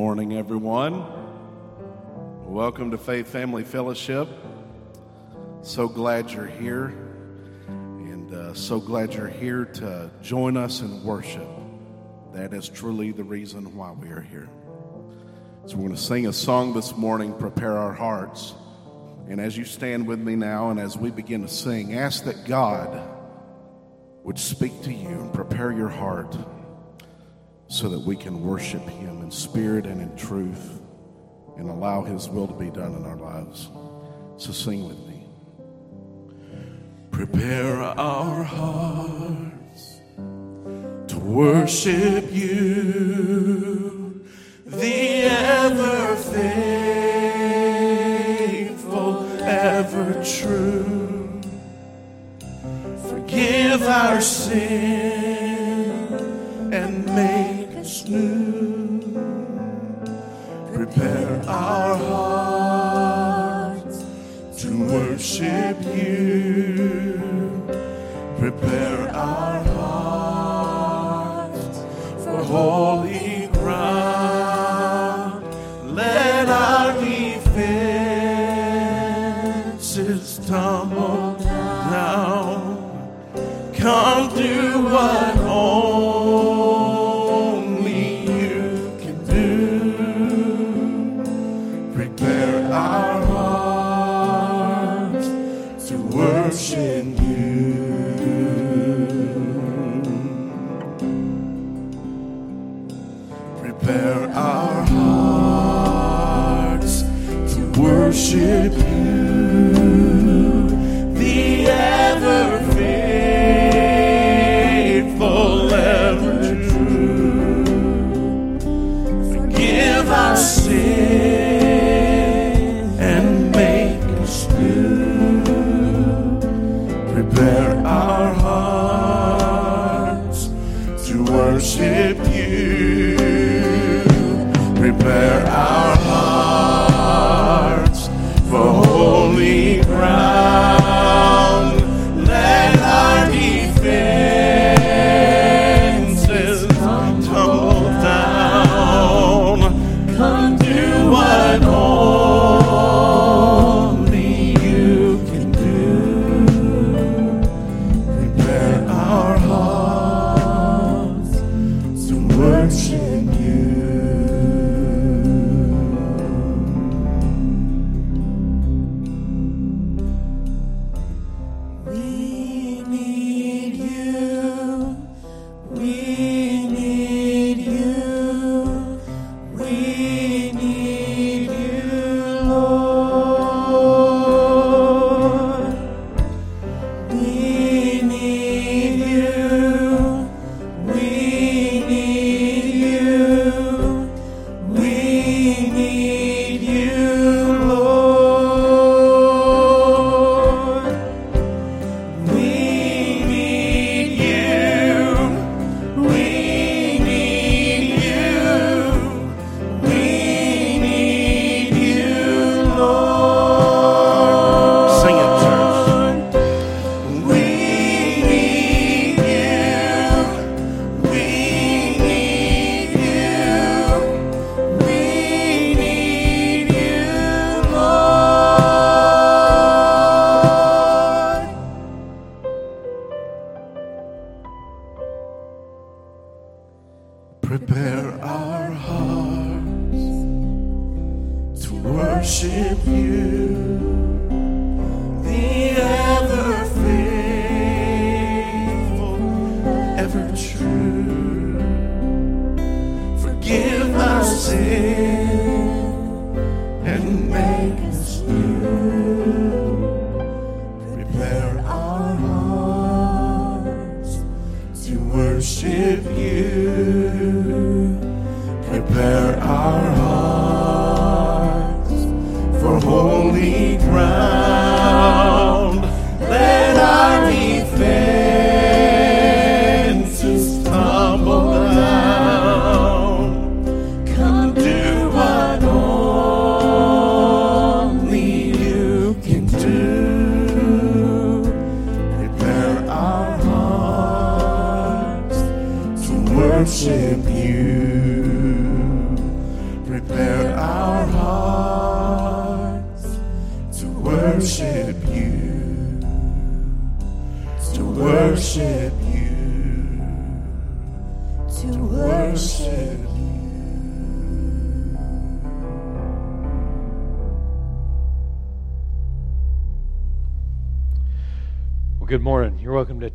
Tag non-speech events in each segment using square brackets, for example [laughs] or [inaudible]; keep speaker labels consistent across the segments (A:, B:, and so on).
A: Morning, everyone. Welcome to Faith Family Fellowship. So glad you're here, and uh, so glad you're here to join us in worship. That is truly the reason why we are here. So, we're going to sing a song this morning, Prepare Our Hearts. And as you stand with me now, and as we begin to sing, ask that God would speak to you and prepare your heart so that we can worship Him in spirit and in truth and allow His will to be done in our lives. So sing with me. Prepare our hearts to worship you, the ever faithful, ever true. Forgive our sin and make Prepare our hearts to worship you. Prepare our hearts for holy ground. Let our defenses tumble down. Come do what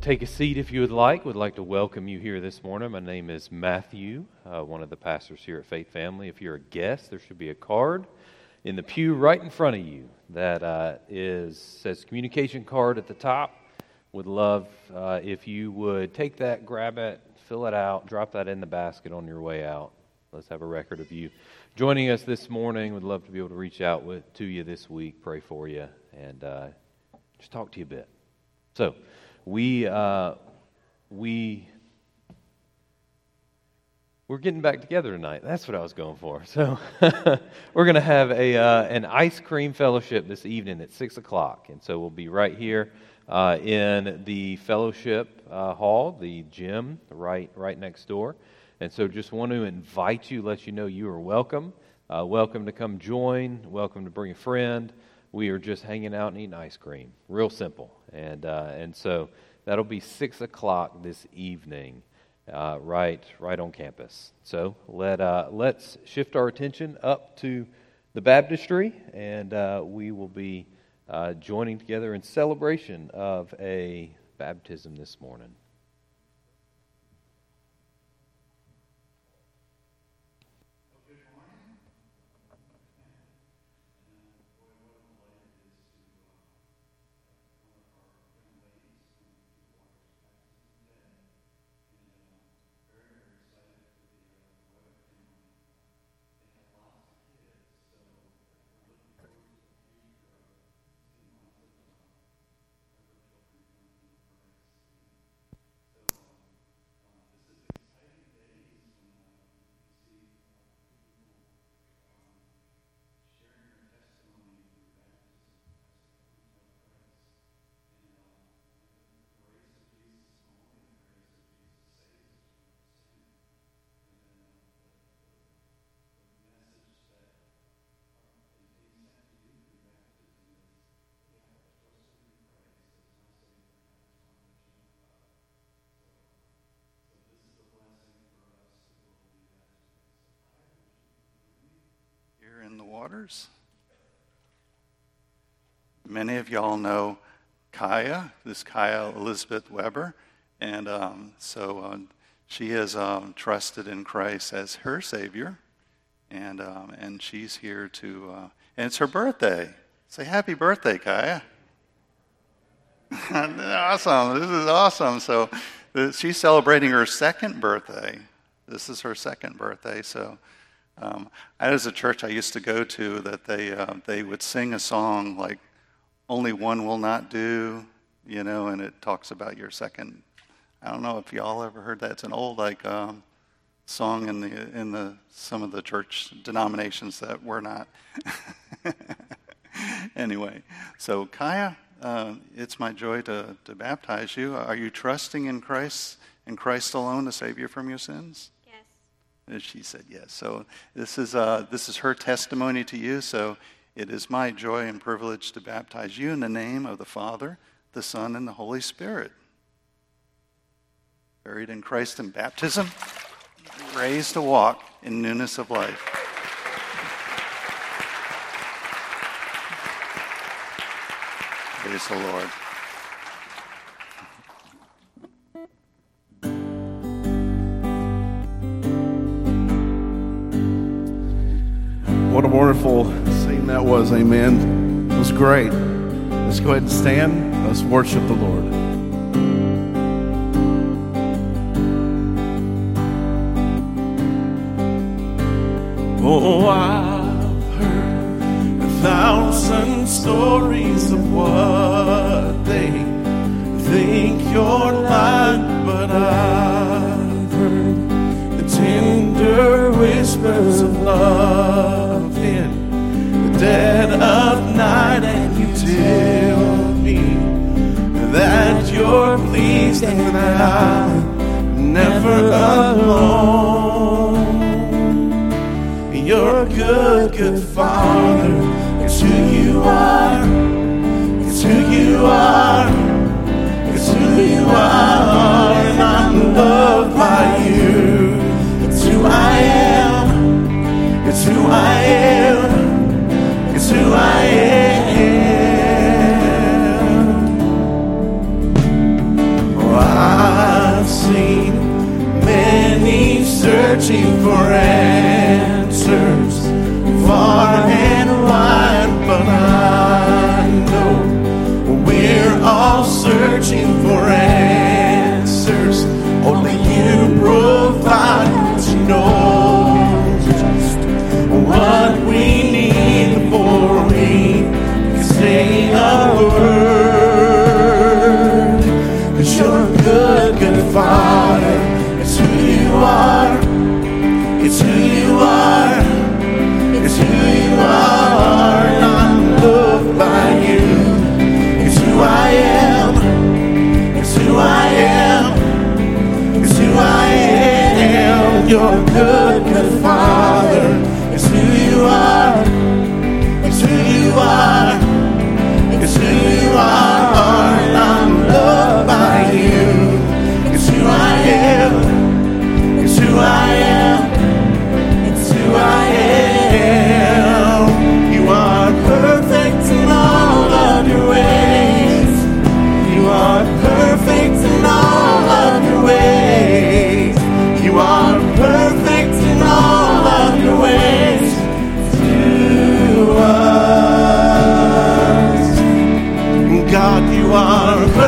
B: take a seat if you would like. Would like to welcome you here this morning. My name is Matthew, uh, one of the pastors here at Faith Family. If you're a guest, there should be a card in the pew right in front of you that uh, is says communication card at the top. Would love uh, if you would take that, grab it, fill it out, drop that in the basket on your way out. Let's have a record of you joining us this morning. Would love to be able to reach out with, to you this week, pray for you, and uh, just talk to you a bit. So, we, uh, we, we're getting back together tonight. That's what I was going for. So, [laughs] we're going to have a, uh, an ice cream fellowship this evening at 6 o'clock. And so, we'll be right here uh, in the fellowship uh, hall, the gym, right, right next door. And so, just want to invite you, let you know you are welcome. Uh, welcome to come join, welcome to bring a friend we are just hanging out and eating ice cream. Real simple. And, uh, and so that'll be 6 o'clock this evening, uh, right, right on campus. So let, uh, let's shift our attention up to the baptistry, and uh, we will be uh, joining together in celebration of a baptism this morning.
C: Waters. Many of y'all know Kaya, this Kaya Elizabeth Weber, and um, so uh, she has um, trusted in Christ as her Savior, and um, and she's here to, uh, and it's her birthday. Say happy birthday, Kaya. [laughs] awesome. This is awesome. So she's celebrating her second birthday. This is her second birthday. So um, as a church I used to go to, that they uh, they would sing a song like "Only One Will Not Do," you know, and it talks about your second. I don't know if y'all ever heard that. It's an old like um, song in the in the some of the church denominations that we're not. [laughs] anyway, so Kaya, uh, it's my joy to to baptize you. Are you trusting in Christ in Christ alone to save you from your sins? And she said yes. So this is, uh, this is her testimony to you. So it is my joy and privilege to baptize you in the name of the Father, the Son, and the Holy Spirit. Buried in Christ in baptism, raised to walk in newness of life. Praise the Lord.
D: Wonderful scene that was. Amen. It was great. Let's go ahead and stand. Let's worship the Lord.
A: Oh, I've heard a thousand stories of what they think you're like, but I've heard the tender whispers of love dead of night and you tell me that you're pleased and that I'm never alone. You're a good, good father. It's who you are. It's who you are.
E: Searching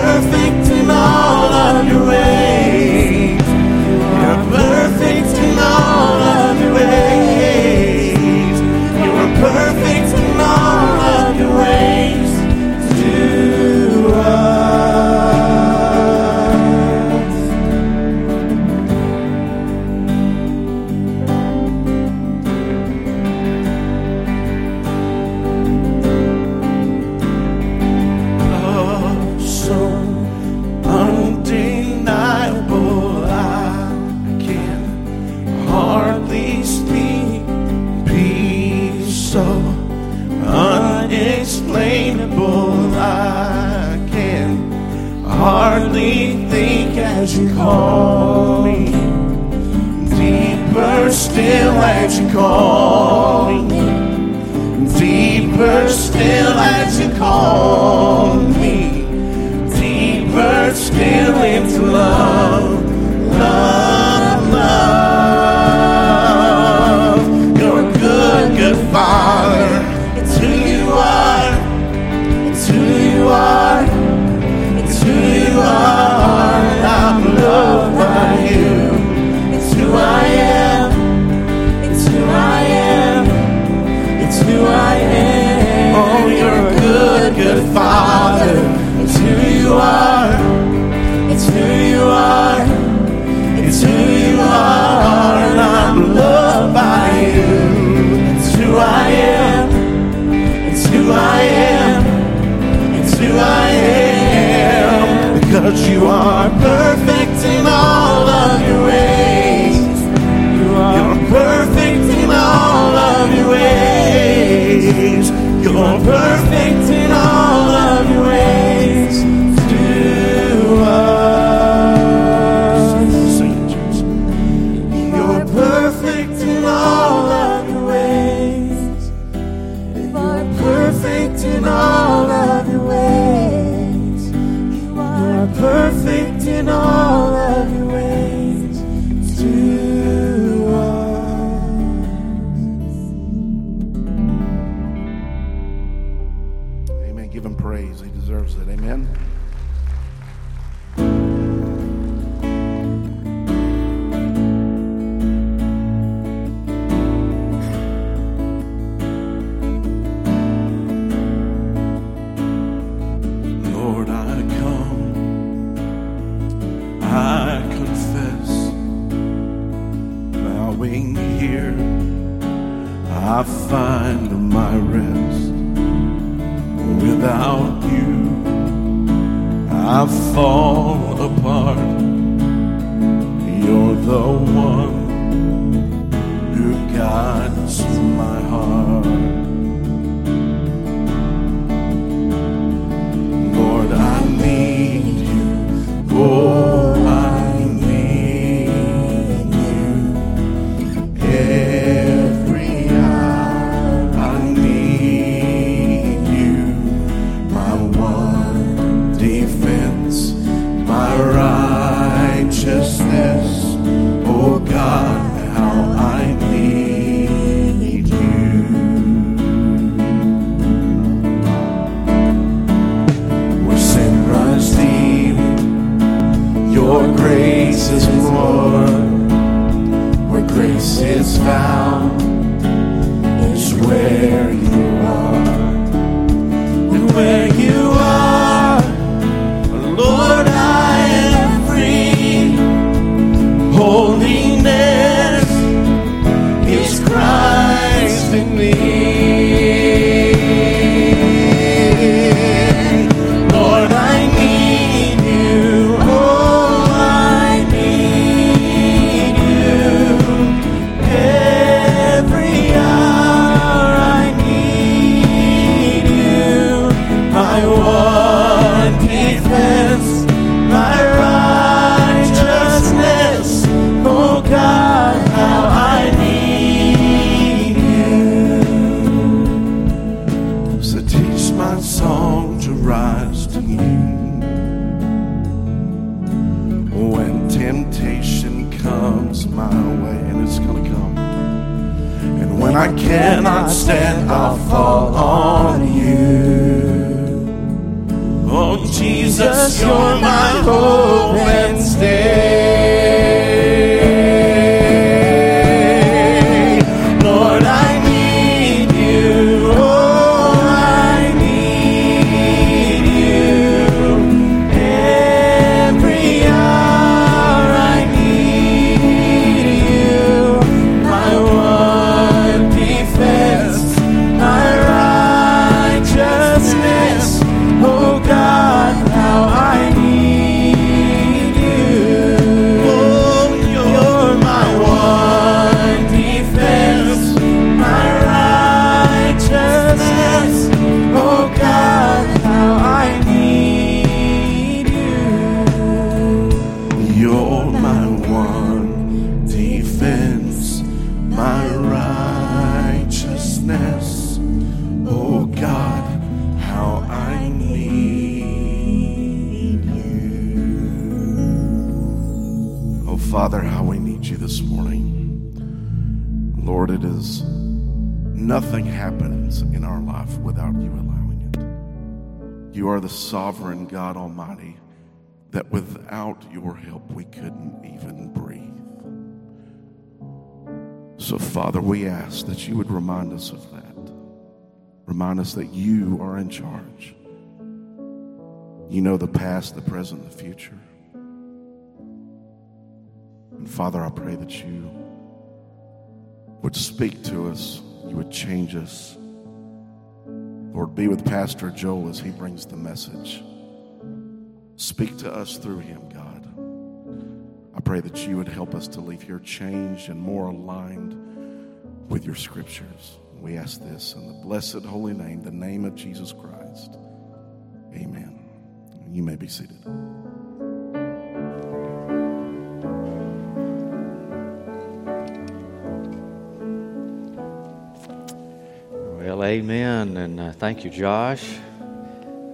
E: perfect
D: ask that you would remind us of that. Remind us that you are in charge. You know the past, the present, the future. And Father, I pray that you would speak to us, you would change us. Lord, be with Pastor Joel as he brings the message. Speak to us through him, God. I pray that you would help us to leave here changed and more aligned with your scriptures. We ask this in the blessed holy name, the name of Jesus Christ. Amen. You may be seated.
F: Well, amen. And uh, thank you, Josh,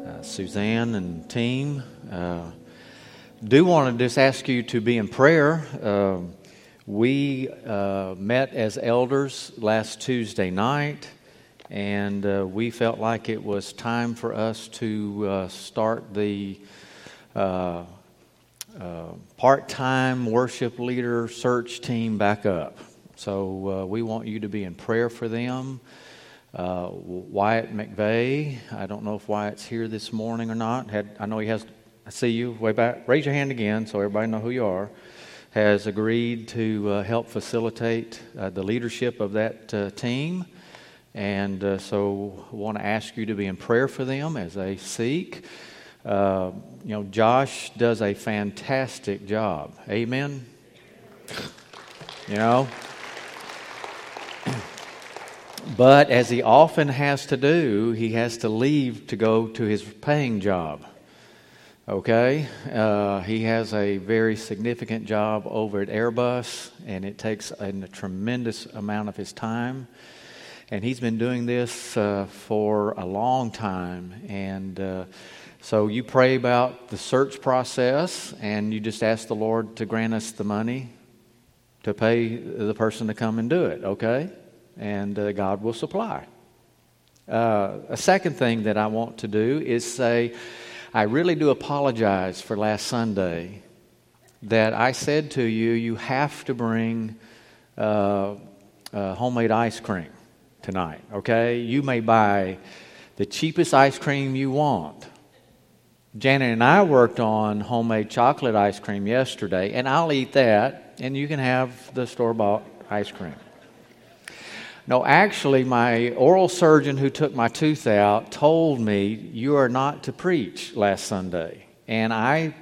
F: uh, Suzanne, and team. Uh, do want to just ask you to be in prayer. We uh, met as elders last Tuesday night, and uh, we felt like it was time for us to uh, start the uh, uh, part time worship leader search team back up. So uh, we want you to be in prayer for them. Wyatt McVeigh, I don't know if Wyatt's here this morning or not. Had, I know he has, I see you way back. Raise your hand again so everybody know who you are. Has agreed to uh, help facilitate uh, the leadership of that uh, team. And uh, so I want to ask you to be in prayer for them as they seek. Uh, you know, Josh does a fantastic job. Amen. You know, [clears throat] but as he often has to do, he has to leave to go to his paying job. Okay? Uh, he has a very significant job over at Airbus, and it takes a, a tremendous amount of his time. And he's been doing this uh, for a long time. And uh, so you pray about the search process, and you just ask the Lord to grant us the money to pay the person to come and do it, okay? And uh, God will supply. Uh, a second thing that I want to do is say, I really do apologize for last Sunday that I said to you, you have to bring uh, uh, homemade ice cream tonight, okay? You may buy the cheapest ice cream you want. Janet and I worked on homemade chocolate ice cream yesterday, and I'll eat that, and you can have the store bought ice cream. No, actually, my oral surgeon who took my tooth out told me you are not to preach last Sunday. And I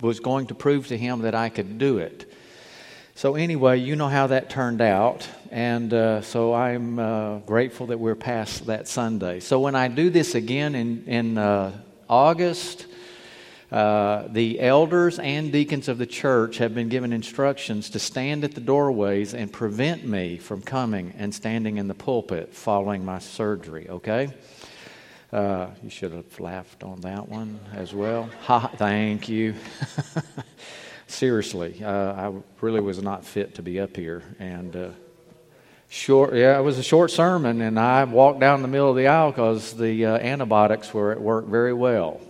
F: was going to prove to him that I could do it. So, anyway, you know how that turned out. And uh, so I'm uh, grateful that we're past that Sunday. So, when I do this again in, in uh, August, uh, the elders and deacons of the church have been given instructions to stand at the doorways and prevent me from coming and standing in the pulpit following my surgery, okay? Uh, you should have laughed on that one as well. Ha, thank you. [laughs] Seriously, uh, I really was not fit to be up here. And uh, short, yeah, it was a short sermon, and I walked down the middle of the aisle because the uh, antibiotics were at work very well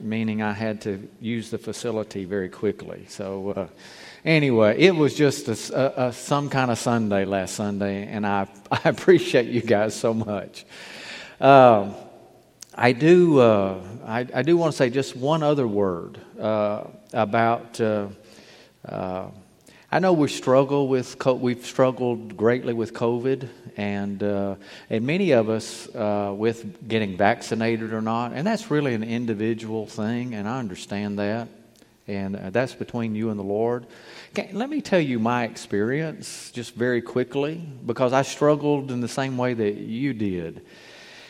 F: meaning I had to use the facility very quickly. So, uh, anyway, it was just a, a, a, some kind of Sunday last Sunday, and I, [laughs] I appreciate you guys so much. Um, I do, uh, I, I, do want to say just one other word uh, about. I know we struggle with we've struggled greatly with COVID, and uh, and many of us uh, with getting vaccinated or not, and that's really an individual thing, and I understand that, and uh, that's between you and the Lord. Okay, let me tell you my experience just very quickly because I struggled in the same way that you did.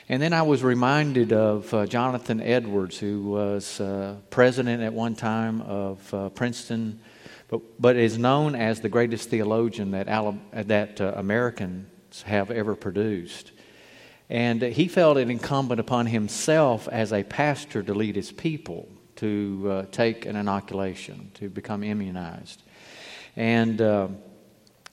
F: And then I was reminded of uh, Jonathan Edwards, who was uh, president at one time of uh, Princeton but, but is known as the greatest theologian that, that uh, Americans have ever produced. And he felt it incumbent upon himself as a pastor to lead his people to uh, take an inoculation, to become immunized. And, uh,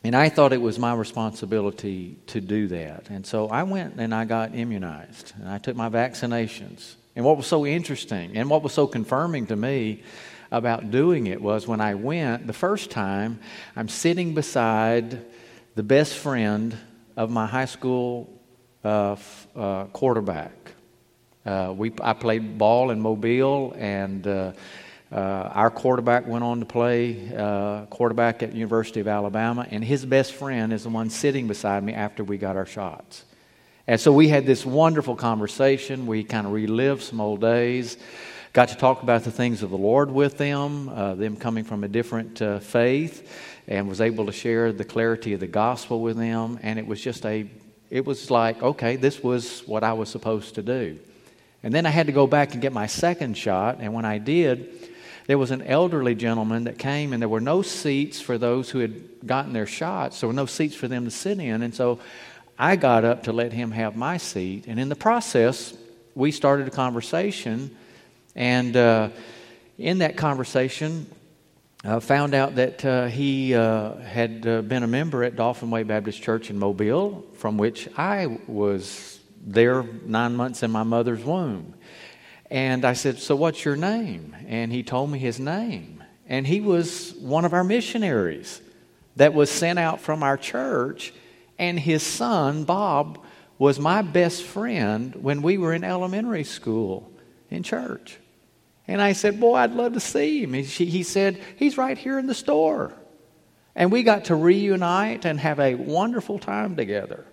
F: and I thought it was my responsibility to do that. And so I went and I got immunized, and I took my vaccinations. And what was so interesting and what was so confirming to me about doing it was when I went the first time, I'm sitting beside the best friend of my high school uh, uh, quarterback. Uh, we, I played ball in Mobile, and uh, uh, our quarterback went on to play uh, quarterback at University of Alabama, and his best friend is the one sitting beside me after we got our shots. And so we had this wonderful conversation. We kind of relived some old days. Got to talk about the things of the Lord with them, uh, them coming from a different uh, faith, and was able to share the clarity of the gospel with them. And it was just a, it was like, okay, this was what I was supposed to do. And then I had to go back and get my second shot. And when I did, there was an elderly gentleman that came, and there were no seats for those who had gotten their shots. There were no seats for them to sit in. And so I got up to let him have my seat. And in the process, we started a conversation and uh, in that conversation, uh, found out that uh, he uh, had uh, been a member at Dauphin Way Baptist Church in Mobile, from which I was there nine months in my mother's womb. And I said, So what's your name? And he told me his name. And he was one of our missionaries that was sent out from our church. And his son, Bob, was my best friend when we were in elementary school in church. And I said, Boy, I'd love to see him. He, he said, He's right here in the store. And we got to reunite and have a wonderful time together.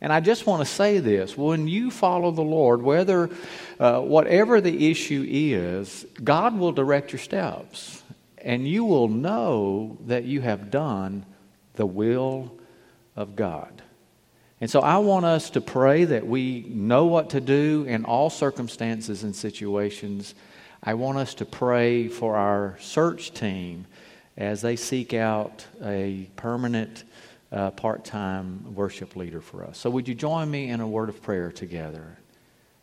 F: And I just want to say this when you follow the Lord, whether, uh, whatever the issue is, God will direct your steps. And you will know that you have done the will of God. And so I want us to pray that we know what to do in all circumstances and situations I want us to pray for our search team as they seek out a permanent uh, part time worship leader for us. So, would you join me in a word of prayer together?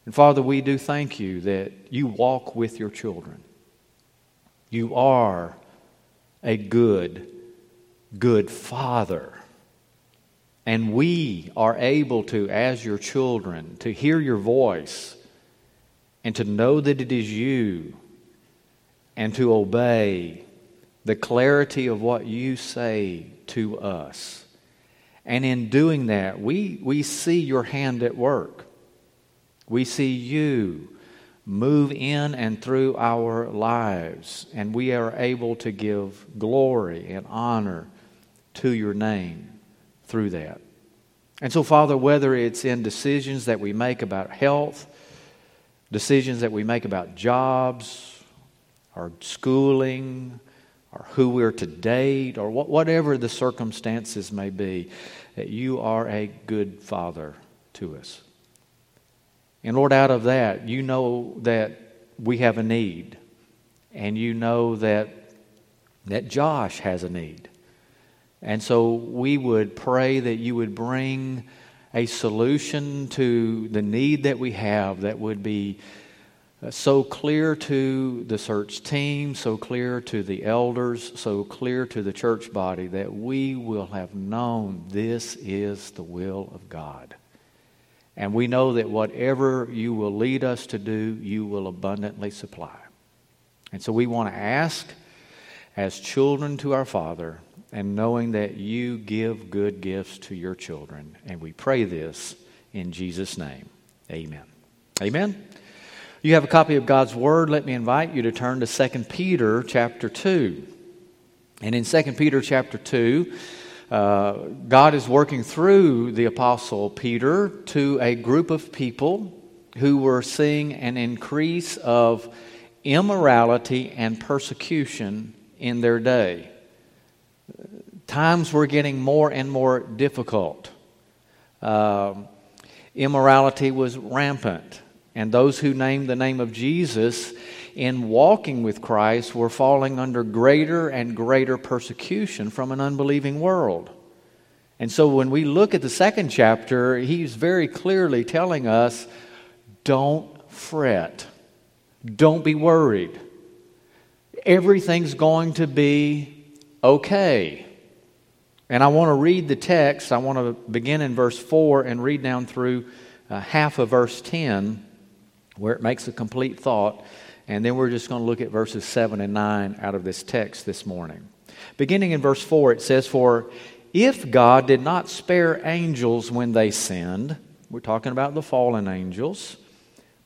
F: And Father, we do thank you that you walk with your children. You are a good, good Father. And we are able to, as your children, to hear your voice and to know that it is you and to obey the clarity of what you say to us. And in doing that, we, we see your hand at work. We see you move in and through our lives, and we are able to give glory and honor to your name through that. And so, Father, whether it's in decisions that we make about health, decisions that we make about jobs, or schooling, or who we're to date, or whatever the circumstances may be, that you are a good Father to us. And Lord, out of that, you know that we have a need. And you know that, that Josh has a need. And so we would pray that you would bring a solution to the need that we have that would be uh, so clear to the search team, so clear to the elders, so clear to the church body that we will have known this is the will of God. And we know that whatever you will lead us to do, you will abundantly supply. And so we want to ask, as children to our Father, and knowing that you give good gifts to your children. And we pray this in Jesus' name. Amen. Amen. You have a copy of God's Word. Let me invite you to turn to 2 Peter chapter 2. And in 2 Peter chapter 2, uh, God is working through the Apostle Peter to a group of people who were seeing an increase of immorality and persecution in their day. Times were getting more and more difficult. Uh, immorality was rampant, and those who named the name of Jesus in walking with Christ were falling under greater and greater persecution from an unbelieving world. And so when we look at the second chapter, he's very clearly telling us don't fret, don't be worried. Everything's going to be okay. And I want to read the text. I want to begin in verse 4 and read down through uh, half of verse 10, where it makes a complete thought. And then we're just going to look at verses 7 and 9 out of this text this morning. Beginning in verse 4, it says, For if God did not spare angels when they sinned, we're talking about the fallen angels,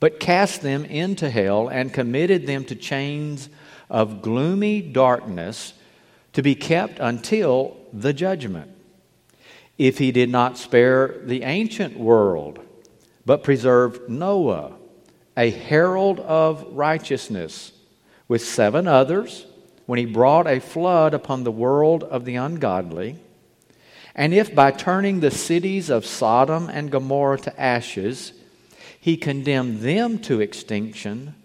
F: but cast them into hell and committed them to chains of gloomy darkness to be kept until the judgment. If he did not spare the ancient world, but preserved Noah, a herald of righteousness, with seven others, when he brought a flood upon the world of the ungodly, and if by turning the cities of Sodom and Gomorrah to ashes, he condemned them to extinction,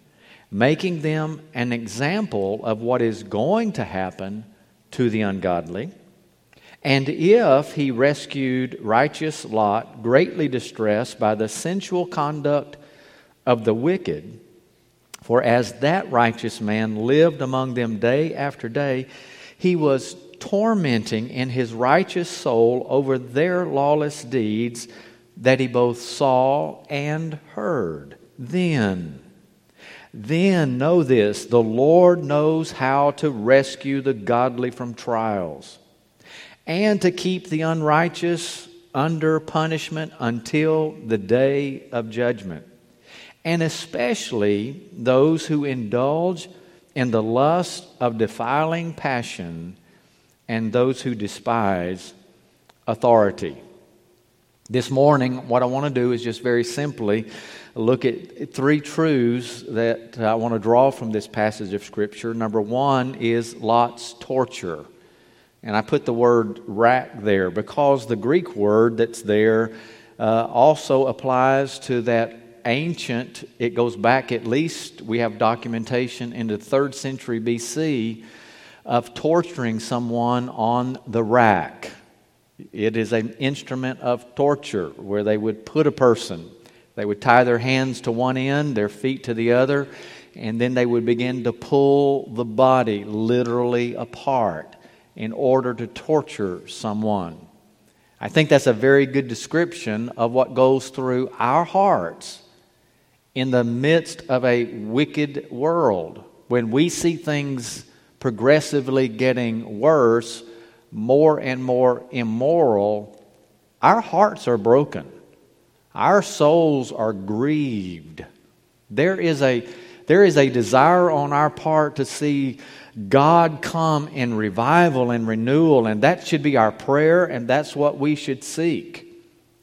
F: making them an example of what is going to happen to the ungodly, and if he rescued righteous Lot, greatly distressed by the sensual conduct of the wicked. For as that righteous man lived among them day after day, he was tormenting in his righteous soul over their lawless deeds that he both saw and heard. Then, then know this the Lord knows how to rescue the godly from trials and to keep the unrighteous under punishment until the day of judgment and especially those who indulge in the lust of defiling passion and those who despise authority. This morning, what I want to do is just very simply look at three truths that I want to draw from this passage of Scripture. Number one is Lot's torture. And I put the word rack there because the Greek word that's there uh, also applies to that ancient, it goes back at least, we have documentation into the third century BC of torturing someone on the rack. It is an instrument of torture where they would put a person, they would tie their hands to one end, their feet to the other, and then they would begin to pull the body literally apart in order to torture someone. I think that's a very good description of what goes through our hearts in the midst of a wicked world. When we see things progressively getting worse, more and more immoral, Our hearts are broken. Our souls are grieved. There is a, there is a desire on our part to see God come in revival and renewal, and that should be our prayer, and that's what we should seek.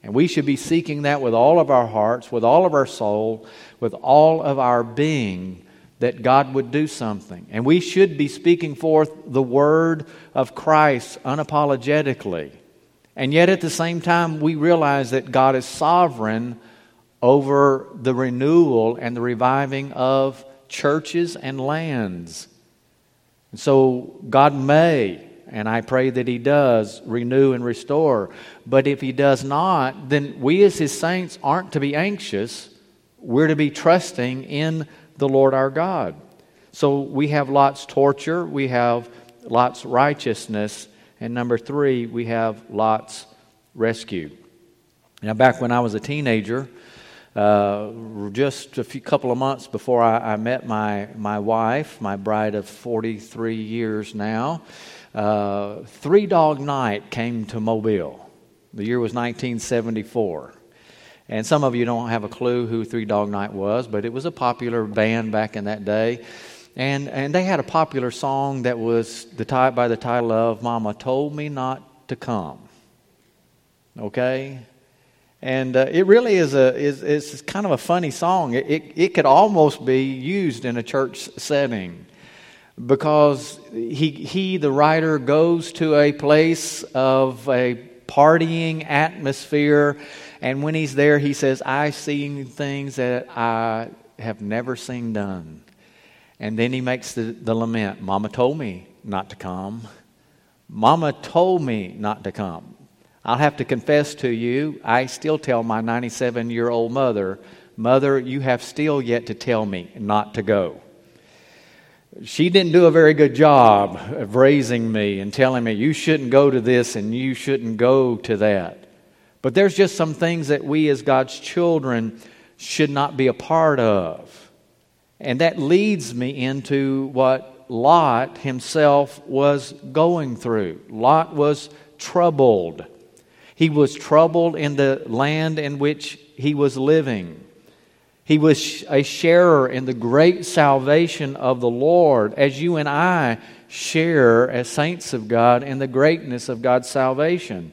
F: And we should be seeking that with all of our hearts, with all of our soul, with all of our being, that God would do something. And we should be speaking forth the word of Christ unapologetically. And yet at the same time, we realize that God is sovereign over the renewal and the reviving of churches and lands. And so God may, and I pray that He does, renew and restore. But if He does not, then we as His saints aren't to be anxious. We're to be trusting in the Lord our God. So we have Lot's torture, we have Lot's righteousness, and number three, we have Lot's rescue. Now, back when I was a teenager, uh, just a few couple of months before I, I, met my, my wife, my bride of 43 years now, uh, Three Dog Night came to Mobile. The year was 1974. And some of you don't have a clue who Three Dog Night was, but it was a popular band back in that day. And, and they had a popular song that was the by the title of Mama Told Me Not to Come. Okay? And uh, it really is a is, is kind of a funny song. It, it, it could almost be used in a church setting because he, he, the writer, goes to a place of a partying atmosphere. And when he's there, he says, I see things that I have never seen done. And then he makes the, the lament Mama told me not to come. Mama told me not to come. I'll have to confess to you, I still tell my 97 year old mother, Mother, you have still yet to tell me not to go. She didn't do a very good job of raising me and telling me, you shouldn't go to this and you shouldn't go to that. But there's just some things that we as God's children should not be a part of. And that leads me into what Lot himself was going through. Lot was troubled. He was troubled in the land in which he was living. He was a sharer in the great salvation of the Lord, as you and I share as saints of God in the greatness of God's salvation.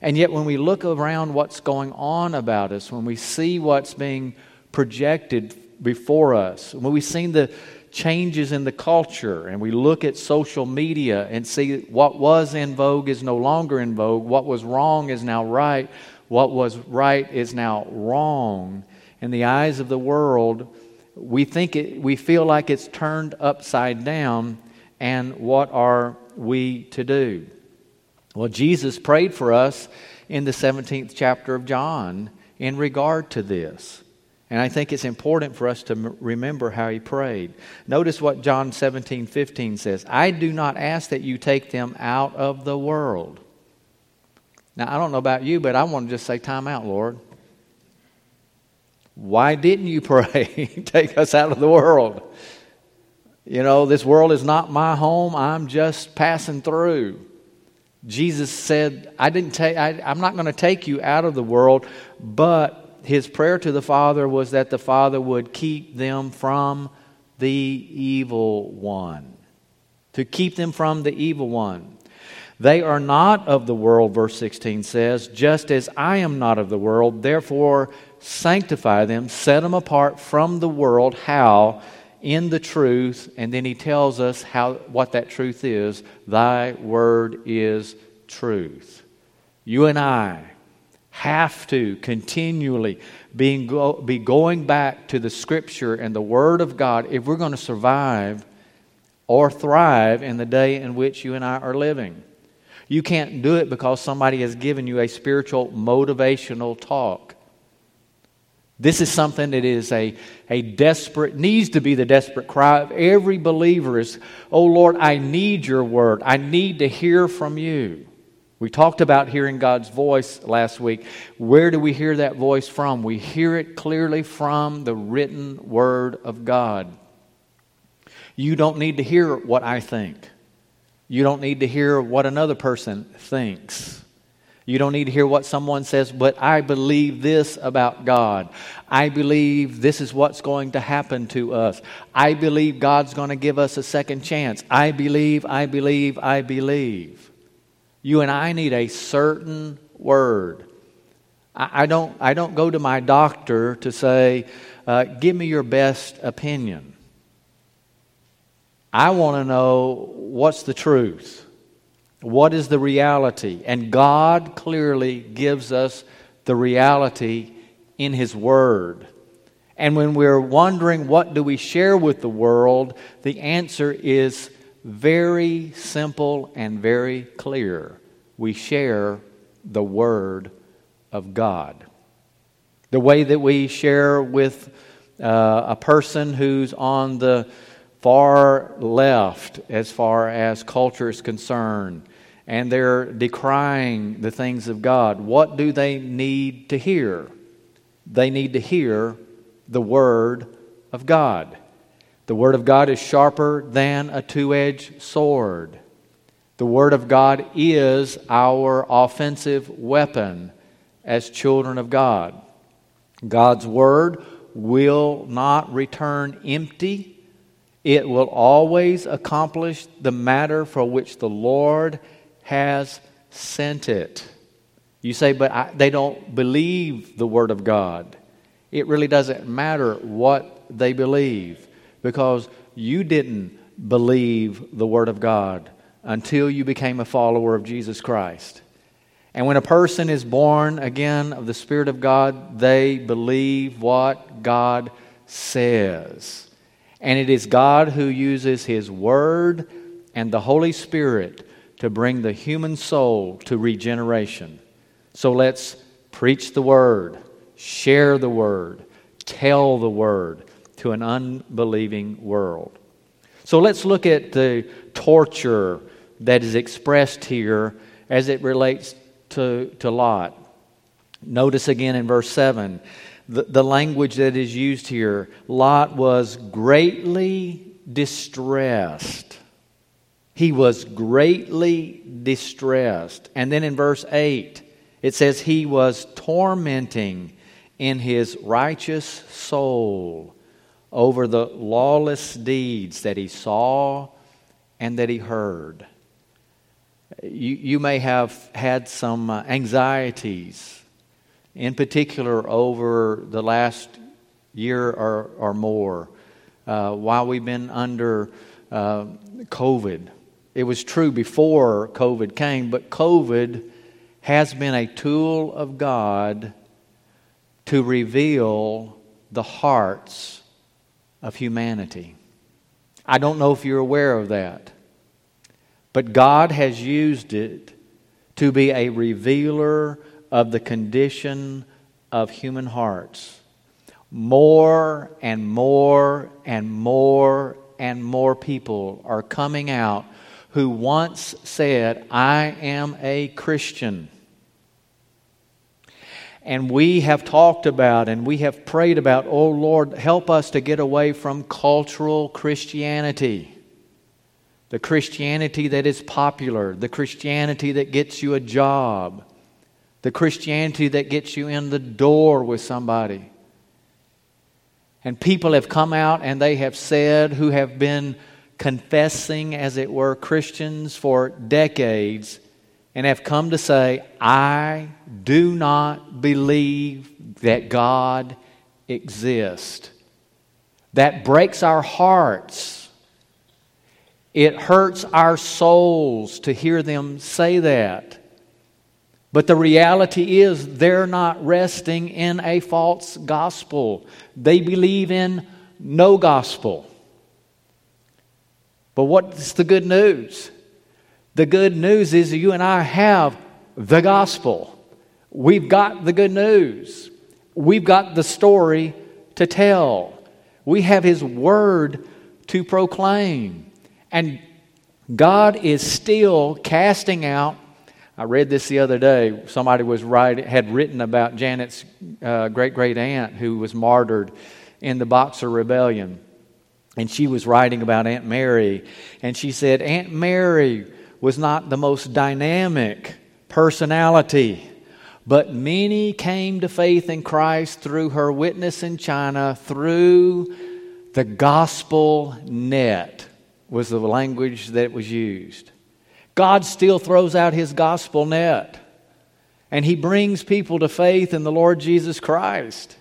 F: And yet, when we look around what's going on about us, when we see what's being projected before us. When we've seen the changes in the culture and we look at social media and see what was in vogue is no longer in vogue, what was wrong is now right, what was right is now wrong. In the eyes of the world, we think it, we feel like it's turned upside down, and what are we to do? Well, Jesus prayed for us in the 17th chapter of John in regard to this. And I think it's important for us to m- remember how he prayed. Notice what John 17, 15 says I do not ask that you take them out of the world. Now, I don't know about you, but I want to just say, Time out, Lord. Why didn't you pray, [laughs] take us out of the world? You know, this world is not my home. I'm just passing through. Jesus said, I didn't take, I, I'm not going to take you out of the world, but his prayer to the Father was that the Father would keep them from the evil one. To keep them from the evil one. They are not of the world, verse 16 says, just as I am not of the world. Therefore, sanctify them, set them apart from the world. How? In the truth. And then he tells us how, what that truth is. Thy word is truth. You and I have to continually be, go, be going back to the Scripture and the Word of God if we're going to survive or thrive in the day in which you and I are living. You can't do it because somebody has given you a spiritual motivational talk. This is something that is a, a desperate, needs to be the desperate cry of every believer is, oh Lord, I need your word. I need to hear from you. We talked about hearing God's voice last week. Where do we hear that voice from? We hear it clearly from the written Word of God. You don't need to hear what I think. You don't need to hear what another person thinks. You don't need to hear what someone says, but I believe this about God. I believe this is what's going to happen to us. I believe God's going to give us a second chance. I believe, I believe, I believe. You and I need a certain word. I, don't, I don't go to my doctor to say, uh, give me your best opinion. I want to know what's the truth. What is the reality? And God clearly gives us the reality in His Word. And when we're wondering what do we share with the world, the answer is very simple and very clear. We share the Word of God. The way that we share with uh, a person who's on the far left as far as culture is concerned, and they're decrying the things of God, what do they need to hear? They need to hear the Word of God. The Word of God is sharper than a two edged sword. The Word of God is our offensive weapon as children of God. God's Word will not return empty. It will always accomplish the matter for which the Lord has sent it. You say, but I, they don't believe the Word of God. It really doesn't matter what they believe because you didn't believe the Word of God until you became a follower of Jesus Christ. And when a person is born again of the Spirit of God, they believe what God says. And it is God who uses His Word and the Holy Spirit to bring the human soul to regeneration. So let's preach the word, share the word, tell the word to an unbelieving world. So let's look at the torture that is expressed here as it relates to, to Lot. Notice again in verse 7 the, the language that is used here. Lot was greatly distressed he was greatly distressed. And then in verse 8, it says, He was tormenting in his righteous soul over the lawless deeds that he saw and that he heard. You, you may have had some uh, anxieties, in particular over the last year or, or more, uh, while we've been under uh, COVID. It was true before COVID came, but COVID has been a tool of God to reveal the hearts of humanity. I don't know if you're aware of that, but God has used it to be a revealer of the condition of human hearts. More and more and more and more people are coming out who once said, I am a Christian. And we have talked about and we have prayed about, oh Lord, help us to get away from cultural Christianity. The Christianity that is popular, the Christianity that gets you a job, the Christianity that gets you in the door with somebody. And people have come out and they have said, who have been confessing, as it were, Christians for decades and have come to say, I do not believe that God exists. That breaks our hearts. It hurts our souls to hear them say that. But the reality is, they're not resting in a false gospel. They believe in no gospel. But what's the good news? The good news is you and I have the gospel. We've got the good news. We've got the story to tell. We have His word to proclaim. And God is still casting out. I read this the other day. Somebody was writing, had written about Janet's uh, great great aunt who was martyred in the Boxer Rebellion. And she was writing about Aunt Mary, and she said, Aunt Mary was not the most dynamic personality. But many came to faith in Christ through her witness in China, through the gospel net, was the language that was used. God still throws out his gospel net, and he brings people to faith in the Lord Jesus Christ.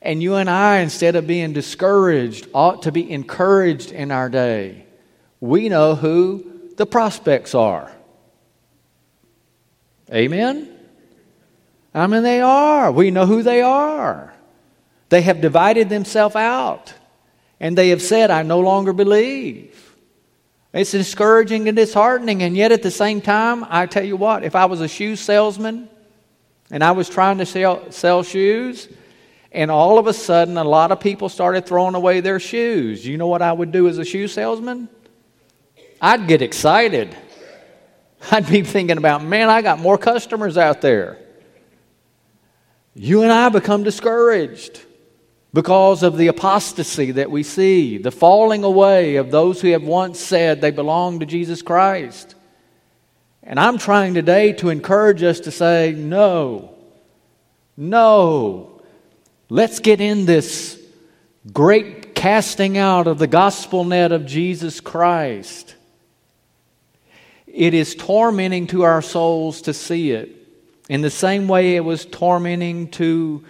F: And you and I, instead of being discouraged, ought to be encouraged in our day. We know who the prospects are. Amen? I mean, they are. We know who they are. They have divided themselves out, and they have said, I no longer believe. It's discouraging and disheartening, and yet at the same time, I tell you what, if I was a shoe salesman and I was trying to sell, sell shoes, and all of a sudden a lot of people started throwing away their shoes, you know what I would do as a shoe salesman? I'd get excited. I'd be thinking about, man, I got more customers out there. You and I become discouraged because of the apostasy that we see, the falling away of those who have once said they belong to Jesus Christ. And I'm trying today to encourage us to say, no, no. Let's get in this great casting out of the gospel net of Jesus Christ. It is tormenting to our souls to see it. In the same way it was tormenting to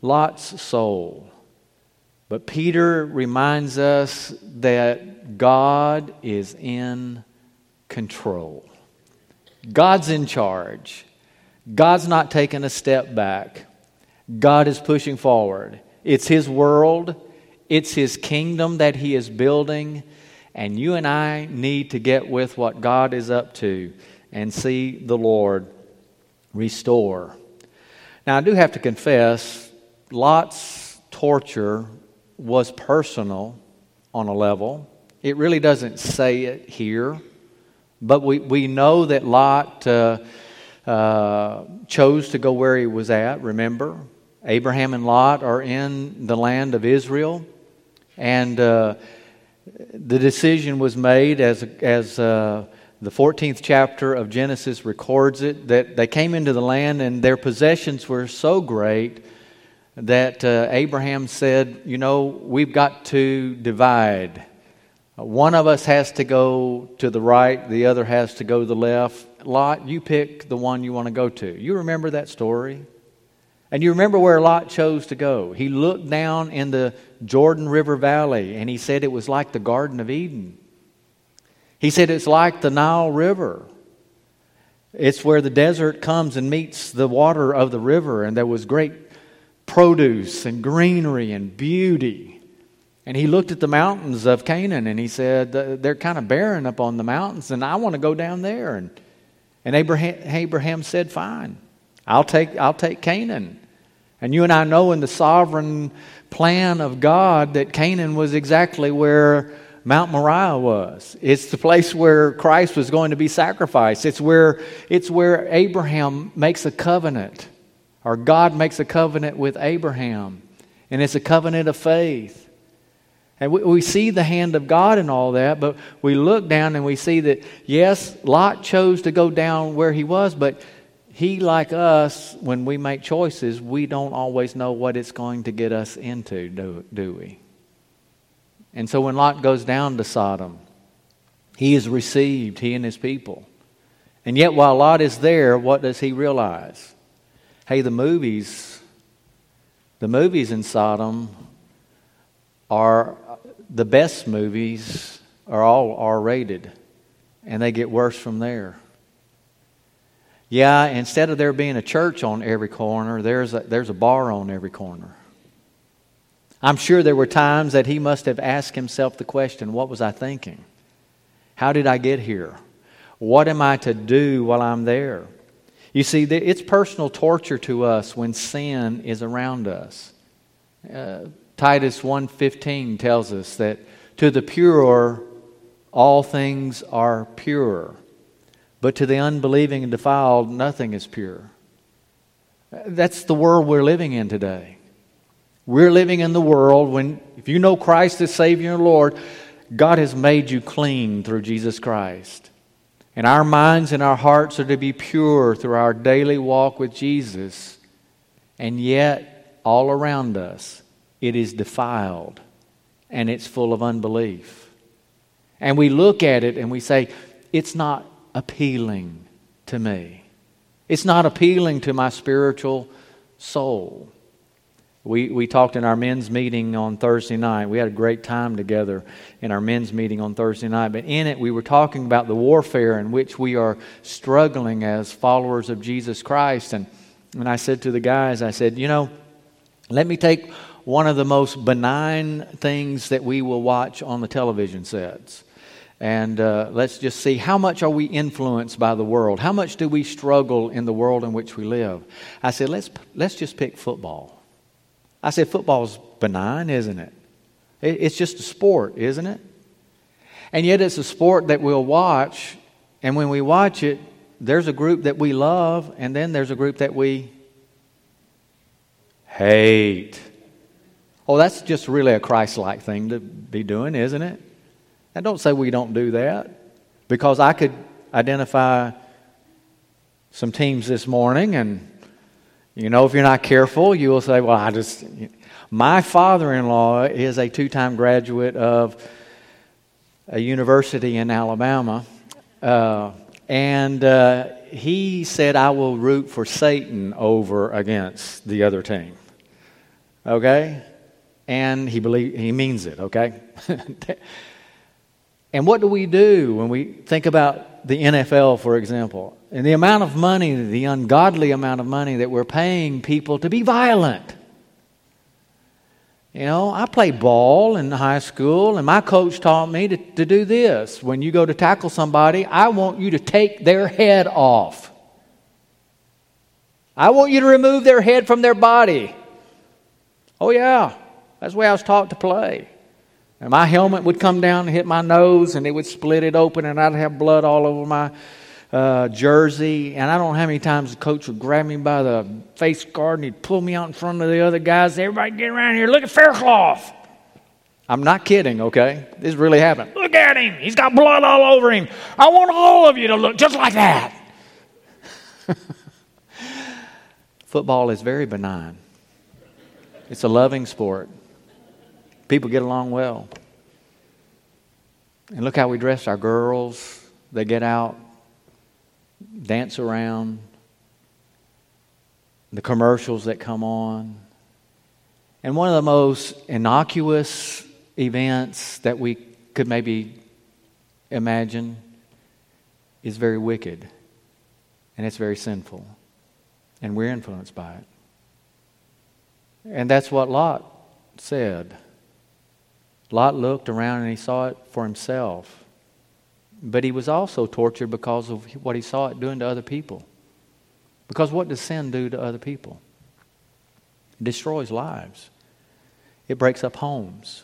F: Lot's soul. But Peter reminds us that God is in control. God's in charge. God's not taking a step back. God is pushing forward. It's His world, it's His kingdom that He is building, and you and I need to get with what God is up to and see the Lord restore. Now, I do have to confess, Lot's torture was personal on a level. It really doesn't say it here, but we, we know that Lot uh, uh, chose to go where he was at, remember? Abraham and Lot are in the land of Israel, and uh, the decision was made as, as uh, the 14th chapter of Genesis records it that they came into the land and their possessions were so great that uh, Abraham said, You know, we've got to divide. One of us has to go to the right, the other has to go to the left. Lot, you pick the one you want to go to. You remember that story? And you remember where Lot chose to go. He looked down in the Jordan River Valley and he said it was like the Garden of Eden. He said it's like the Nile River. It's where the desert comes and meets the water of the river, and there was great produce and greenery and beauty. And he looked at the mountains of Canaan and he said, They're kind of barren up on the mountains, and I want to go down there. And, and Abraham, Abraham said, Fine, I'll take, I'll take Canaan. And you and I know in the sovereign plan of God that Canaan was exactly where Mount Moriah was. It's the place where Christ was going to be sacrificed. It's where, it's where Abraham makes a covenant, or God makes a covenant with Abraham. And it's a covenant of faith. And we, we see the hand of God in all that, but we look down and we see that, yes, Lot chose to go down where he was, but he, like us, when we make choices, we don't always know what it's going to get us into, do, do we? And so when Lot goes down to Sodom, he is received, he and his people. And yet, while Lot is there, what does he realize? Hey, the movies, the movies in Sodom are the best movies are all R rated, and they get worse from there. Yeah, instead of there being a church on every corner, there's a, there's a bar on every corner. I'm sure there were times that he must have asked himself the question what was I thinking? How did I get here? What am I to do while I'm there? You see, it's personal torture to us when sin is around us. Uh, Titus 1:15 tells us that to the pure all things are pure, but to the unbelieving and defiled nothing is pure. That's the world we're living in today. We're living in the world when, if you know Christ as Savior and Lord, God has made you clean through Jesus Christ. And our minds and our hearts are to be pure through our daily walk with Jesus. And yet, all around us, it is defiled and it's full of unbelief. And we look at it and we say, it's not appealing to me. It's not appealing to my spiritual soul. We, we talked in our men's meeting on Thursday night. We had a great time together in our men's meeting on Thursday night. But in it, we were talking about the warfare in which we are struggling as followers of Jesus Christ. And, and I said to the guys, I said, you know, let me take one of the most benign things that we will watch on the television sets. And uh, let's just see how much are we influenced by the world? How much do we struggle in the world in which we live? I said, let's, let's just pick football. I said, football's benign, isn't it? It's just a sport, isn't it? And yet it's a sport that we'll watch, and when we watch it, there's a group that we love, and then there's a group that we hate. Oh, that's just really a Christ like thing to be doing, isn't it? Now, don't say we don't do that, because I could identify some teams this morning, and you know, if you're not careful, you will say, Well, I just. My father in law is a two time graduate of a university in Alabama. Uh, and uh, he said, I will root for Satan over against the other team. Okay? And he, believe, he means it, okay? [laughs] and what do we do when we think about the NFL, for example? And the amount of money, the ungodly amount of money that we're paying people to be violent. You know, I played ball in high school, and my coach taught me to, to do this. When you go to tackle somebody, I want you to take their head off. I want you to remove their head from their body. Oh, yeah, that's the way I was taught to play. And my helmet would come down and hit my nose, and it would split it open, and I'd have blood all over my uh, jersey, and I don't know how many times the coach would grab me by the face guard and he'd pull me out in front of the other guys. Everybody get around here. Look at Faircloth. I'm not kidding, okay? This really happened. Look at him. He's got blood all over him. I want all of you to look just like that. [laughs] Football is very benign, it's a loving sport. People get along well. And look how we dress our girls. They get out, dance around, the commercials that come on. And one of the most innocuous events that we could maybe imagine is very wicked and it's very sinful. And we're influenced by it. And that's what Lot said. Lot looked around and he saw it for himself. But he was also tortured because of what he saw it doing to other people. Because what does sin do to other people? It destroys lives, it breaks up homes,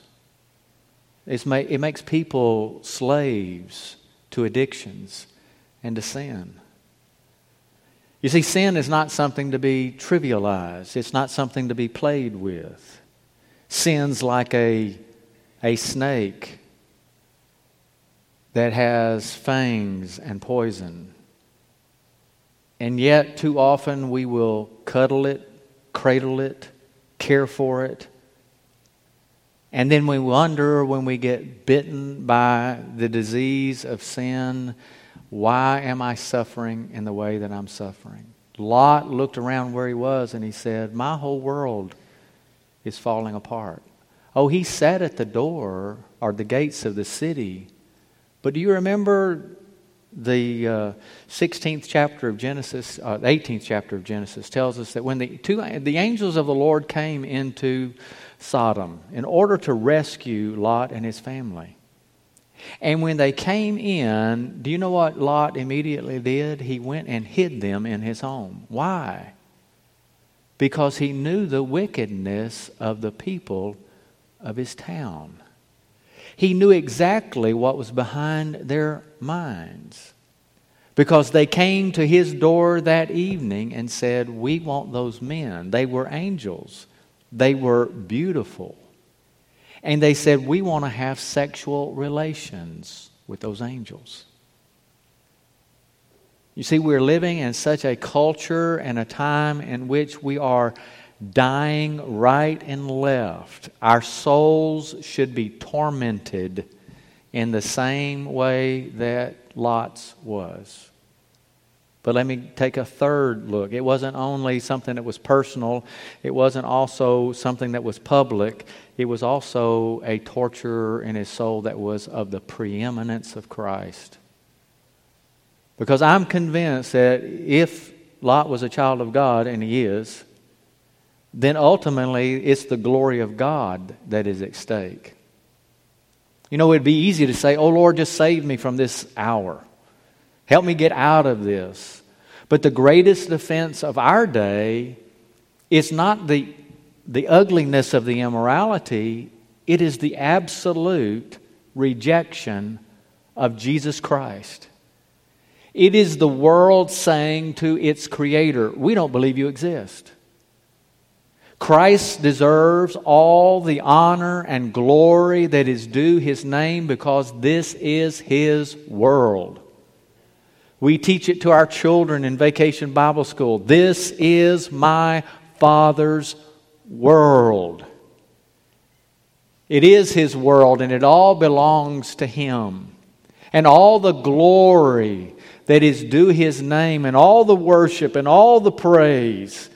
F: ma- it makes people slaves to addictions and to sin. You see, sin is not something to be trivialized. It's not something to be played with. Sin's like a, a snake that has fangs and poison. And yet, too often, we will cuddle it, cradle it, care for it. And then we wonder when we get bitten by the disease of sin, why am I suffering in the way that I'm suffering? Lot looked around where he was and he said, My whole world is falling apart. Oh, he sat at the door or the gates of the city but do you remember the uh, 16th chapter of Genesis, uh, the 18th chapter of Genesis tells us that when the, two, the angels of the Lord came into Sodom in order to rescue Lot and his family. And when they came in, do you know what Lot immediately did? He went and hid them in his home. Why? Because he knew the wickedness of the people of his town. He knew exactly what was behind their minds because they came to his door that evening and said, We want those men. They were angels, they were beautiful. And they said, We want to have sexual relations with those angels. You see, we're living in such a culture and a time in which we are dying right and left. Our souls should be tormented in the same way that Lot's was. But let me take a third look. It wasn't only something that was personal, it wasn't also something that was public, it was also a torture in his soul that was of the preeminence of Christ. Because I'm convinced that if Lot was a child of God, and he is, then ultimately it's the glory of God that is at stake. You know, it'd be easy to say, Oh Lord, just save me from this hour. Help me get out of this. But the greatest offense of our day is not the, the ugliness of the immorality, it is the absolute rejection of Jesus Christ. It is the world saying to its creator, We don't believe you exist. Christ deserves all the honor and glory that is due his name because this is his world. We teach it to our children in vacation Bible school. This is my Father's world. It is His world, and it all belongs to Him. And all the glory that is due His name, and all the worship, and all the praise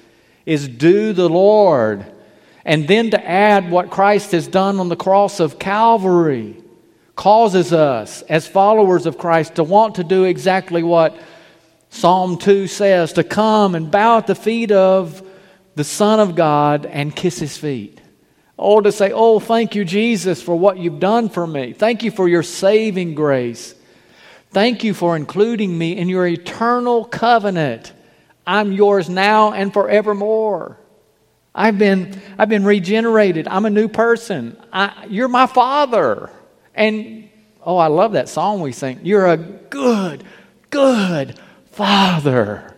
F: is due the Lord. And then to add what Christ has done on the cross of Calvary causes us, as followers of Christ, to want to do exactly what Psalm 2 says to come and bow at the feet of the Son of God and kiss his feet. Or to say, Oh, thank you, Jesus, for what you've done for me. Thank you for your saving grace. Thank you for including me in your eternal covenant. I'm yours now and forevermore. I've been, I've been regenerated. I'm a new person. I, you're my father. And oh, I love that song we sing. You're a good, good father.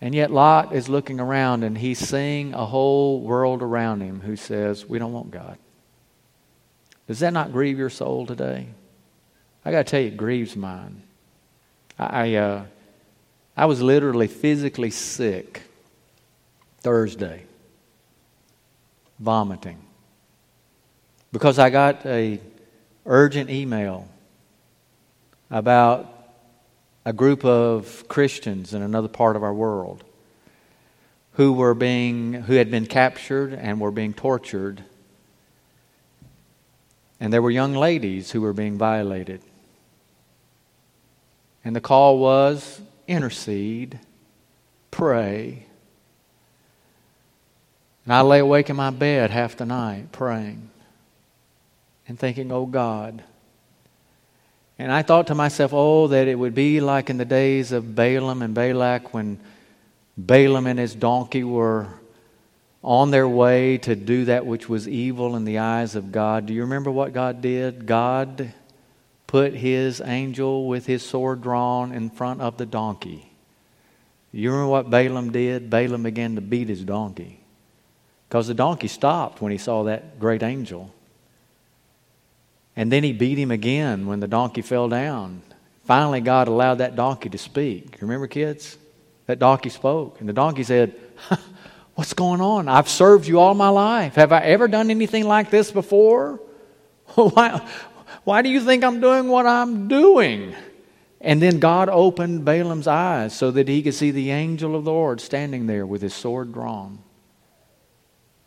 F: And yet Lot is looking around and he's seeing a whole world around him who says, We don't want God. Does that not grieve your soul today? I got to tell you, it grieves mine. I, uh, I was literally physically sick Thursday, vomiting. Because I got a urgent email about a group of Christians in another part of our world who were being who had been captured and were being tortured. And there were young ladies who were being violated. And the call was intercede pray and I lay awake in my bed half the night praying and thinking, oh God. And I thought to myself, oh, that it would be like in the days of Balaam and Balak when Balaam and his donkey were on their way to do that which was evil in the eyes of God. Do you remember what God did? God put his angel with his sword drawn in front of the donkey. You remember what Balaam did? Balaam began to beat his donkey because the donkey stopped when he saw that great angel. And then he beat him again when the donkey fell down. Finally, God allowed that donkey to speak. Remember, kids? That donkey spoke. And the donkey said, What's going on? I've served you all my life. Have I ever done anything like this before? [laughs] why, why do you think I'm doing what I'm doing? And then God opened Balaam's eyes so that he could see the angel of the Lord standing there with his sword drawn.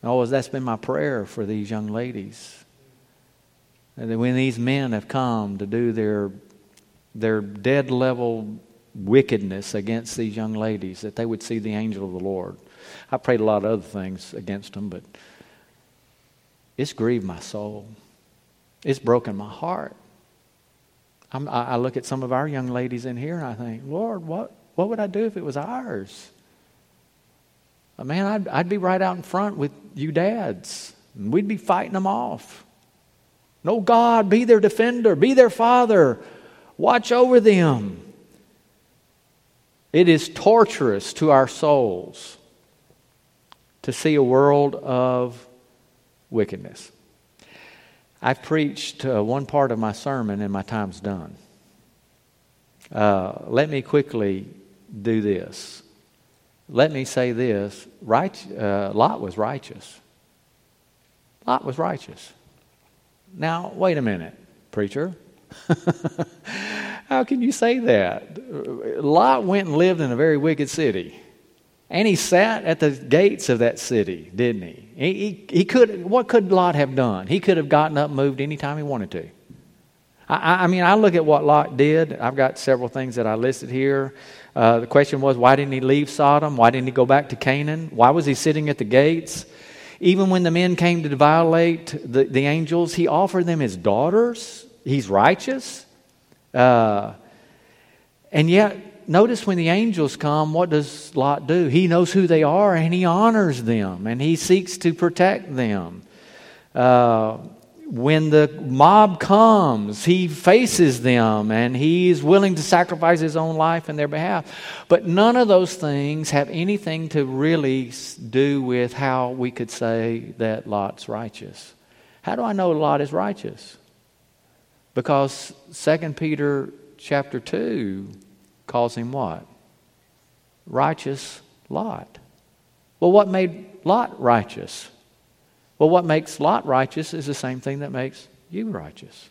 F: Oh, Always, that's been my prayer for these young ladies. And when these men have come to do their, their dead level wickedness against these young ladies, that they would see the angel of the Lord. I prayed a lot of other things against them, but it's grieved my soul. It's broken my heart. I'm, i look at some of our young ladies in here and I think, Lord, what, what would I do if it was ours? Man, I'd, I'd be right out in front with you dads, and we'd be fighting them off. No, God, be their defender, be their father, watch over them. It is torturous to our souls to see a world of wickedness. I've preached uh, one part of my sermon and my time's done. Uh, let me quickly do this. Let me say this right, uh, Lot was righteous. Lot was righteous. Now, wait a minute, preacher. [laughs] How can you say that? Lot went and lived in a very wicked city. And he sat at the gates of that city, didn't he? He, he, he could, what could Lot have done? He could have gotten up moved anytime he wanted to. I, I mean, I look at what Lot did. I've got several things that I listed here. Uh, the question was, why didn't he leave Sodom? Why didn't he go back to Canaan? Why was he sitting at the gates? Even when the men came to violate the, the angels, he offered them his daughters. He's righteous. Uh, and yet, notice when the angels come, what does Lot do? He knows who they are and he honors them and he seeks to protect them. Uh, when the mob comes, he faces them and he is willing to sacrifice his own life in their behalf. But none of those things have anything to really do with how we could say that Lot's righteous. How do I know Lot is righteous? Because 2 Peter chapter 2 calls him what? Righteous Lot. Well, what made Lot righteous? Well, what makes Lot righteous is the same thing that makes you righteous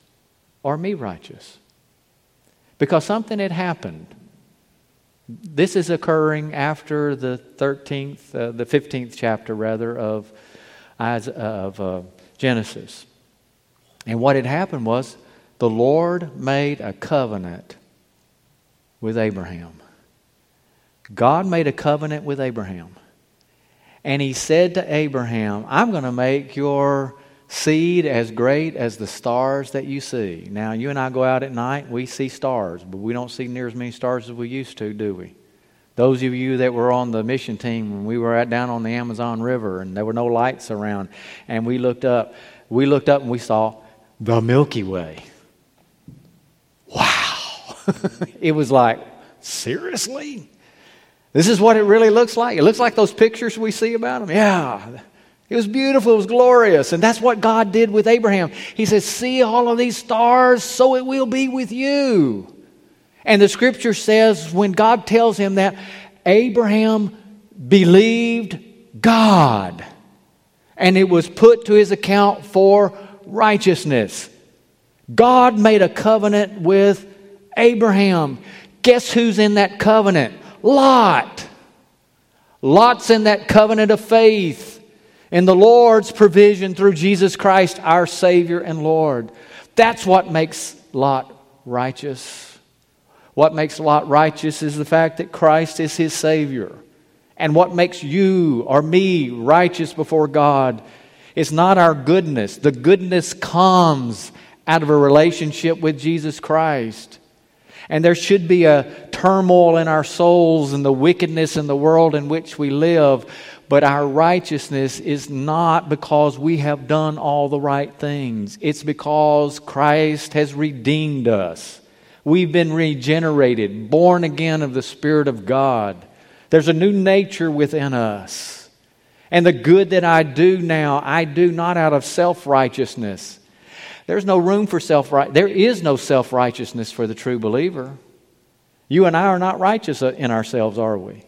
F: or me righteous. Because something had happened. This is occurring after the 13th, uh, the 15th chapter, rather, of, of uh, Genesis. And what had happened was the Lord made a covenant with Abraham. God made a covenant with Abraham. And he said to Abraham, I'm going to make your seed as great as the stars that you see. Now, you and I go out at night, we see stars, but we don't see near as many stars as we used to, do we? Those of you that were on the mission team when we were at, down on the Amazon River and there were no lights around, and we looked up, we looked up and we saw the Milky Way. [laughs] It was like, seriously? This is what it really looks like. It looks like those pictures we see about him. Yeah. It was beautiful. It was glorious. And that's what God did with Abraham. He says, See all of these stars, so it will be with you. And the scripture says, when God tells him that, Abraham believed God. And it was put to his account for righteousness. God made a covenant with Abraham. Guess who's in that covenant? Lot. Lot's in that covenant of faith in the Lord's provision through Jesus Christ, our Savior and Lord. That's what makes Lot righteous. What makes Lot righteous is the fact that Christ is his Savior. And what makes you or me righteous before God is not our goodness. The goodness comes out of a relationship with Jesus Christ. And there should be a turmoil in our souls and the wickedness in the world in which we live. But our righteousness is not because we have done all the right things. It's because Christ has redeemed us. We've been regenerated, born again of the Spirit of God. There's a new nature within us. And the good that I do now, I do not out of self righteousness. There's no room for self right. There is no self righteousness for the true believer. You and I are not righteous uh, in ourselves, are we?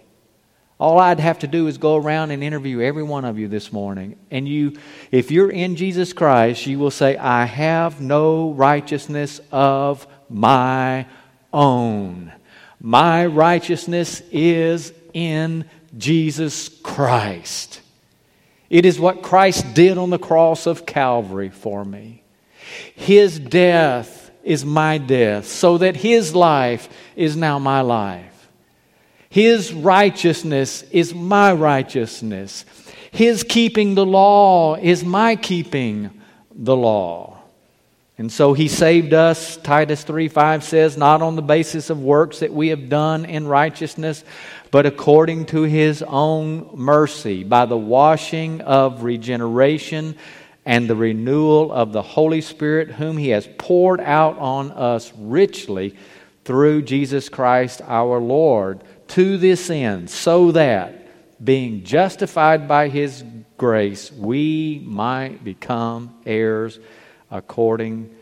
F: All I'd have to do is go around and interview every one of you this morning. And you, if you're in Jesus Christ, you will say, I have no righteousness of my own. My righteousness is in Jesus Christ. It is what Christ did on the cross of Calvary for me. His death is my death, so that His life is now my life. His righteousness is my righteousness. His keeping the law is my keeping the law. And so he saved us, Titus 3 5 says, not on the basis of works that we have done in righteousness, but according to his own mercy, by the washing of regeneration and the renewal of the Holy Spirit, whom He has poured out on us richly through Jesus Christ our Lord, to this end, so that, being justified by His grace, we might become heirs according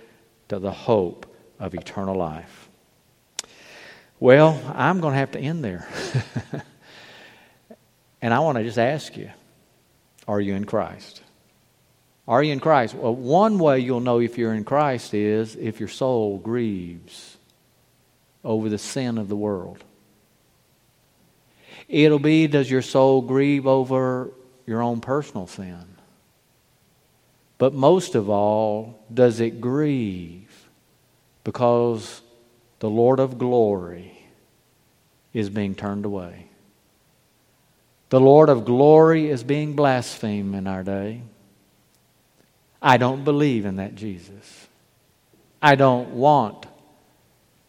F: to the hope of eternal life. Well, I'm going to have to end there. [laughs] and I want to just ask you are you in Christ? Are you in Christ? Well, one way you'll know if you're in Christ is if your soul grieves over the sin of the world. It'll be does your soul grieve over your own personal sin? But most of all, does it grieve because the Lord of glory is being turned away? The Lord of glory is being blasphemed in our day. I don't believe in that Jesus. I don't want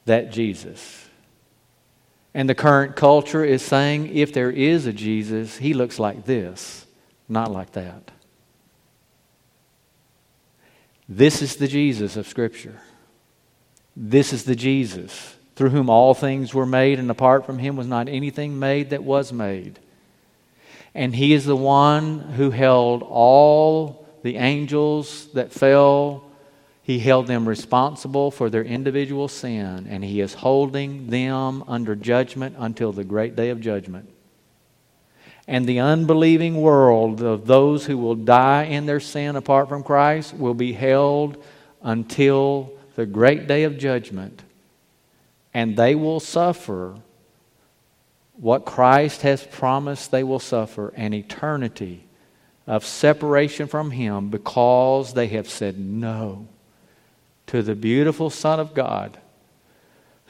F: that Jesus. And the current culture is saying if there is a Jesus, he looks like this, not like that. This is the Jesus of Scripture. This is the Jesus through whom all things were made, and apart from him was not anything made that was made. And he is the one who held all the angels that fell he held them responsible for their individual sin, and He is holding them under judgment until the great day of judgment. And the unbelieving world of those who will die in their sin apart from Christ will be held until the great day of judgment. And they will suffer what Christ has promised they will suffer an eternity of separation from Him because they have said no to the beautiful Son of God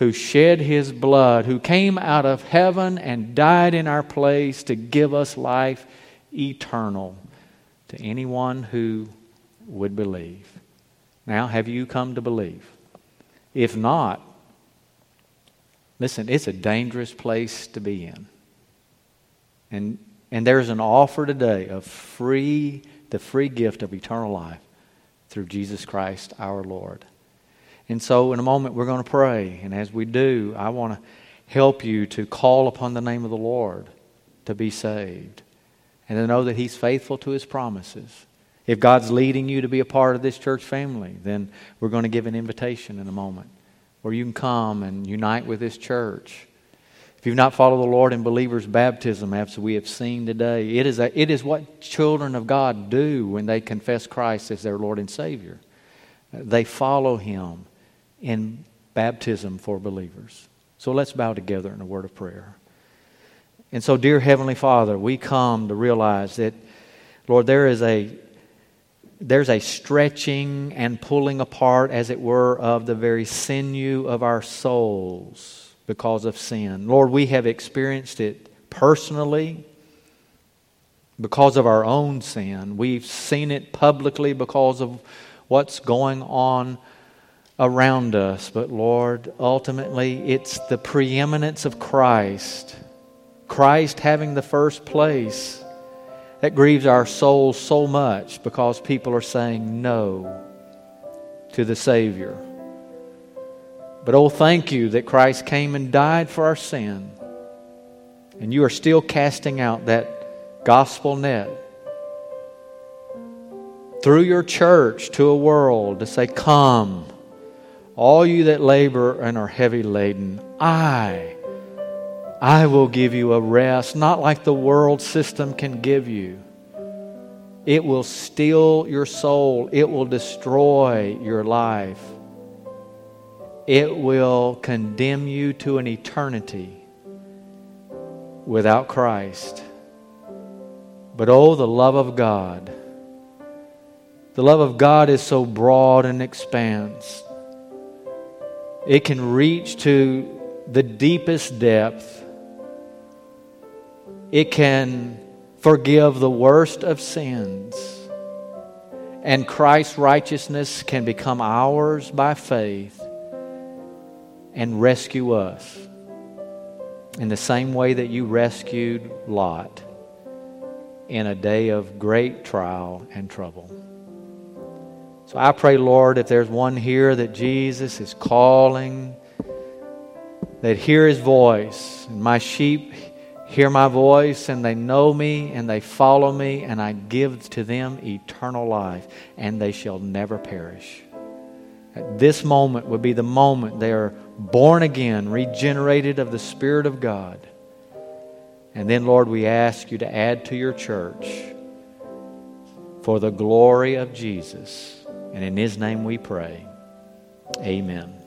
F: who shed his blood, who came out of heaven and died in our place to give us life eternal to anyone who would believe. Now, have you come to believe? If not, listen, it's a dangerous place to be in. And, and there's an offer today of free, the free gift of eternal life through Jesus Christ our Lord. And so, in a moment, we're going to pray. And as we do, I want to help you to call upon the name of the Lord to be saved and to know that He's faithful to His promises. If God's leading you to be a part of this church family, then we're going to give an invitation in a moment where you can come and unite with this church. If you've not followed the Lord in believers' baptism, as we have seen today, it is, a, it is what children of God do when they confess Christ as their Lord and Savior. They follow Him in baptism for believers. So let's bow together in a word of prayer. And so, dear Heavenly Father, we come to realize that, Lord, there is a there's a stretching and pulling apart, as it were, of the very sinew of our souls because of sin. Lord, we have experienced it personally because of our own sin. We've seen it publicly because of what's going on around us. But Lord, ultimately, it's the preeminence of Christ, Christ having the first place, that grieves our souls so much because people are saying no to the Savior. But oh, thank you that Christ came and died for our sin. And you are still casting out that gospel net through your church to a world to say, Come, all you that labor and are heavy laden, I, I will give you a rest, not like the world system can give you. It will steal your soul, it will destroy your life, it will condemn you to an eternity without Christ. But oh, the love of God. The love of God is so broad and expanse it can reach to the deepest depth. It can forgive the worst of sins. And Christ's righteousness can become ours by faith and rescue us in the same way that you rescued Lot in a day of great trial and trouble. So I pray, Lord, if there's one here that Jesus is calling, that hear his voice. And my sheep hear my voice, and they know me, and they follow me, and I give to them eternal life, and they shall never perish. That this moment would be the moment they are born again, regenerated of the Spirit of God. And then, Lord, we ask you to add to your church for the glory of Jesus. And in his name we pray. Amen.